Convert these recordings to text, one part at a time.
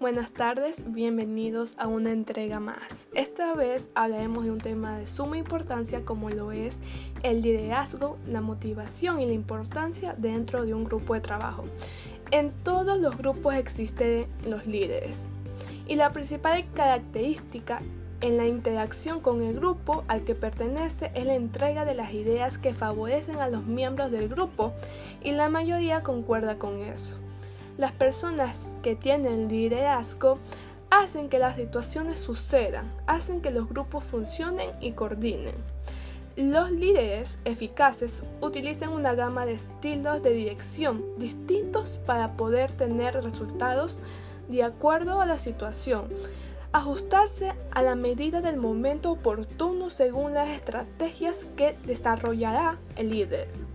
Buenas tardes, bienvenidos a una entrega más. Esta vez hablaremos de un tema de suma importancia como lo es el liderazgo, la motivación y la importancia dentro de un grupo de trabajo. En todos los grupos existen los líderes y la principal característica en la interacción con el grupo al que pertenece es la entrega de las ideas que favorecen a los miembros del grupo y la mayoría concuerda con eso. Las personas que tienen liderazgo hacen que las situaciones sucedan, hacen que los grupos funcionen y coordinen. Los líderes eficaces utilizan una gama de estilos de dirección distintos para poder tener resultados de acuerdo a la situación ajustarse a la medida del momento oportuno según las estrategias que desarrollará el líder.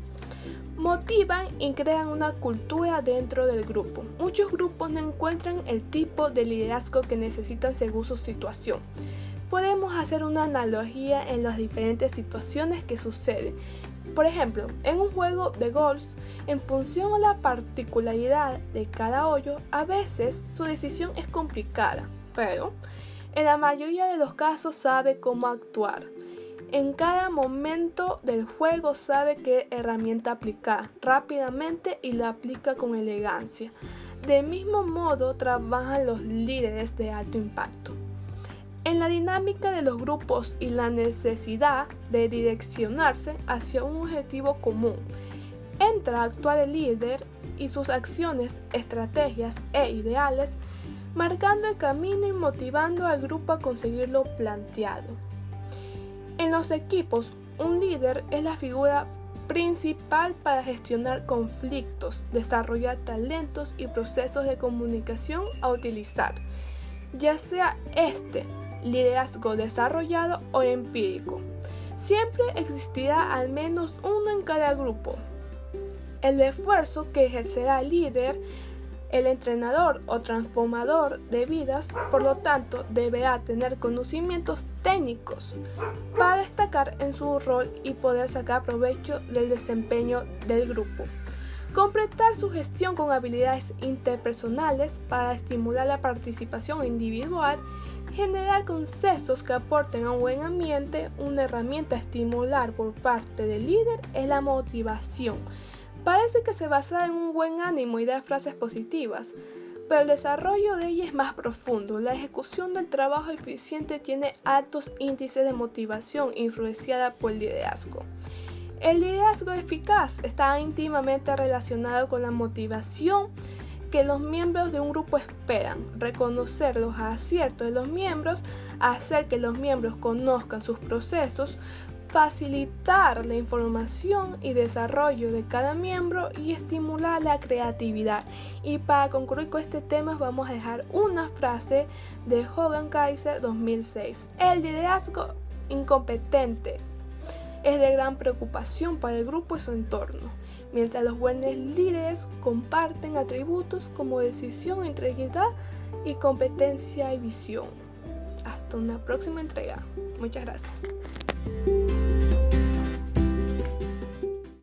Motivan y crean una cultura dentro del grupo. Muchos grupos no encuentran el tipo de liderazgo que necesitan según su situación. Podemos hacer una analogía en las diferentes situaciones que suceden. Por ejemplo, en un juego de golf, en función a la particularidad de cada hoyo, a veces su decisión es complicada pero en la mayoría de los casos sabe cómo actuar. En cada momento del juego sabe qué herramienta aplicar rápidamente y la aplica con elegancia. De mismo modo trabajan los líderes de alto impacto. En la dinámica de los grupos y la necesidad de direccionarse hacia un objetivo común, entra a actuar el líder y sus acciones, estrategias e ideales marcando el camino y motivando al grupo a conseguir lo planteado. Los equipos, un líder es la figura principal para gestionar conflictos, desarrollar talentos y procesos de comunicación a utilizar, ya sea este liderazgo desarrollado o empírico. Siempre existirá al menos uno en cada grupo. El esfuerzo que ejercerá el líder el entrenador o transformador de vidas, por lo tanto, deberá tener conocimientos técnicos para destacar en su rol y poder sacar provecho del desempeño del grupo. Completar su gestión con habilidades interpersonales para estimular la participación individual, generar consensos que aporten a un buen ambiente, una herramienta a estimular por parte del líder es la motivación Parece que se basa en un buen ánimo y da frases positivas, pero el desarrollo de ella es más profundo. La ejecución del trabajo eficiente tiene altos índices de motivación influenciada por el liderazgo. El liderazgo eficaz está íntimamente relacionado con la motivación que los miembros de un grupo esperan, reconocer los aciertos de los miembros, hacer que los miembros conozcan sus procesos, facilitar la información y desarrollo de cada miembro y estimular la creatividad. Y para concluir con este tema vamos a dejar una frase de Hogan Kaiser 2006. El liderazgo incompetente es de gran preocupación para el grupo y su entorno, mientras los buenos líderes comparten atributos como decisión, integridad y competencia y visión. Hasta una próxima entrega. Muchas gracias.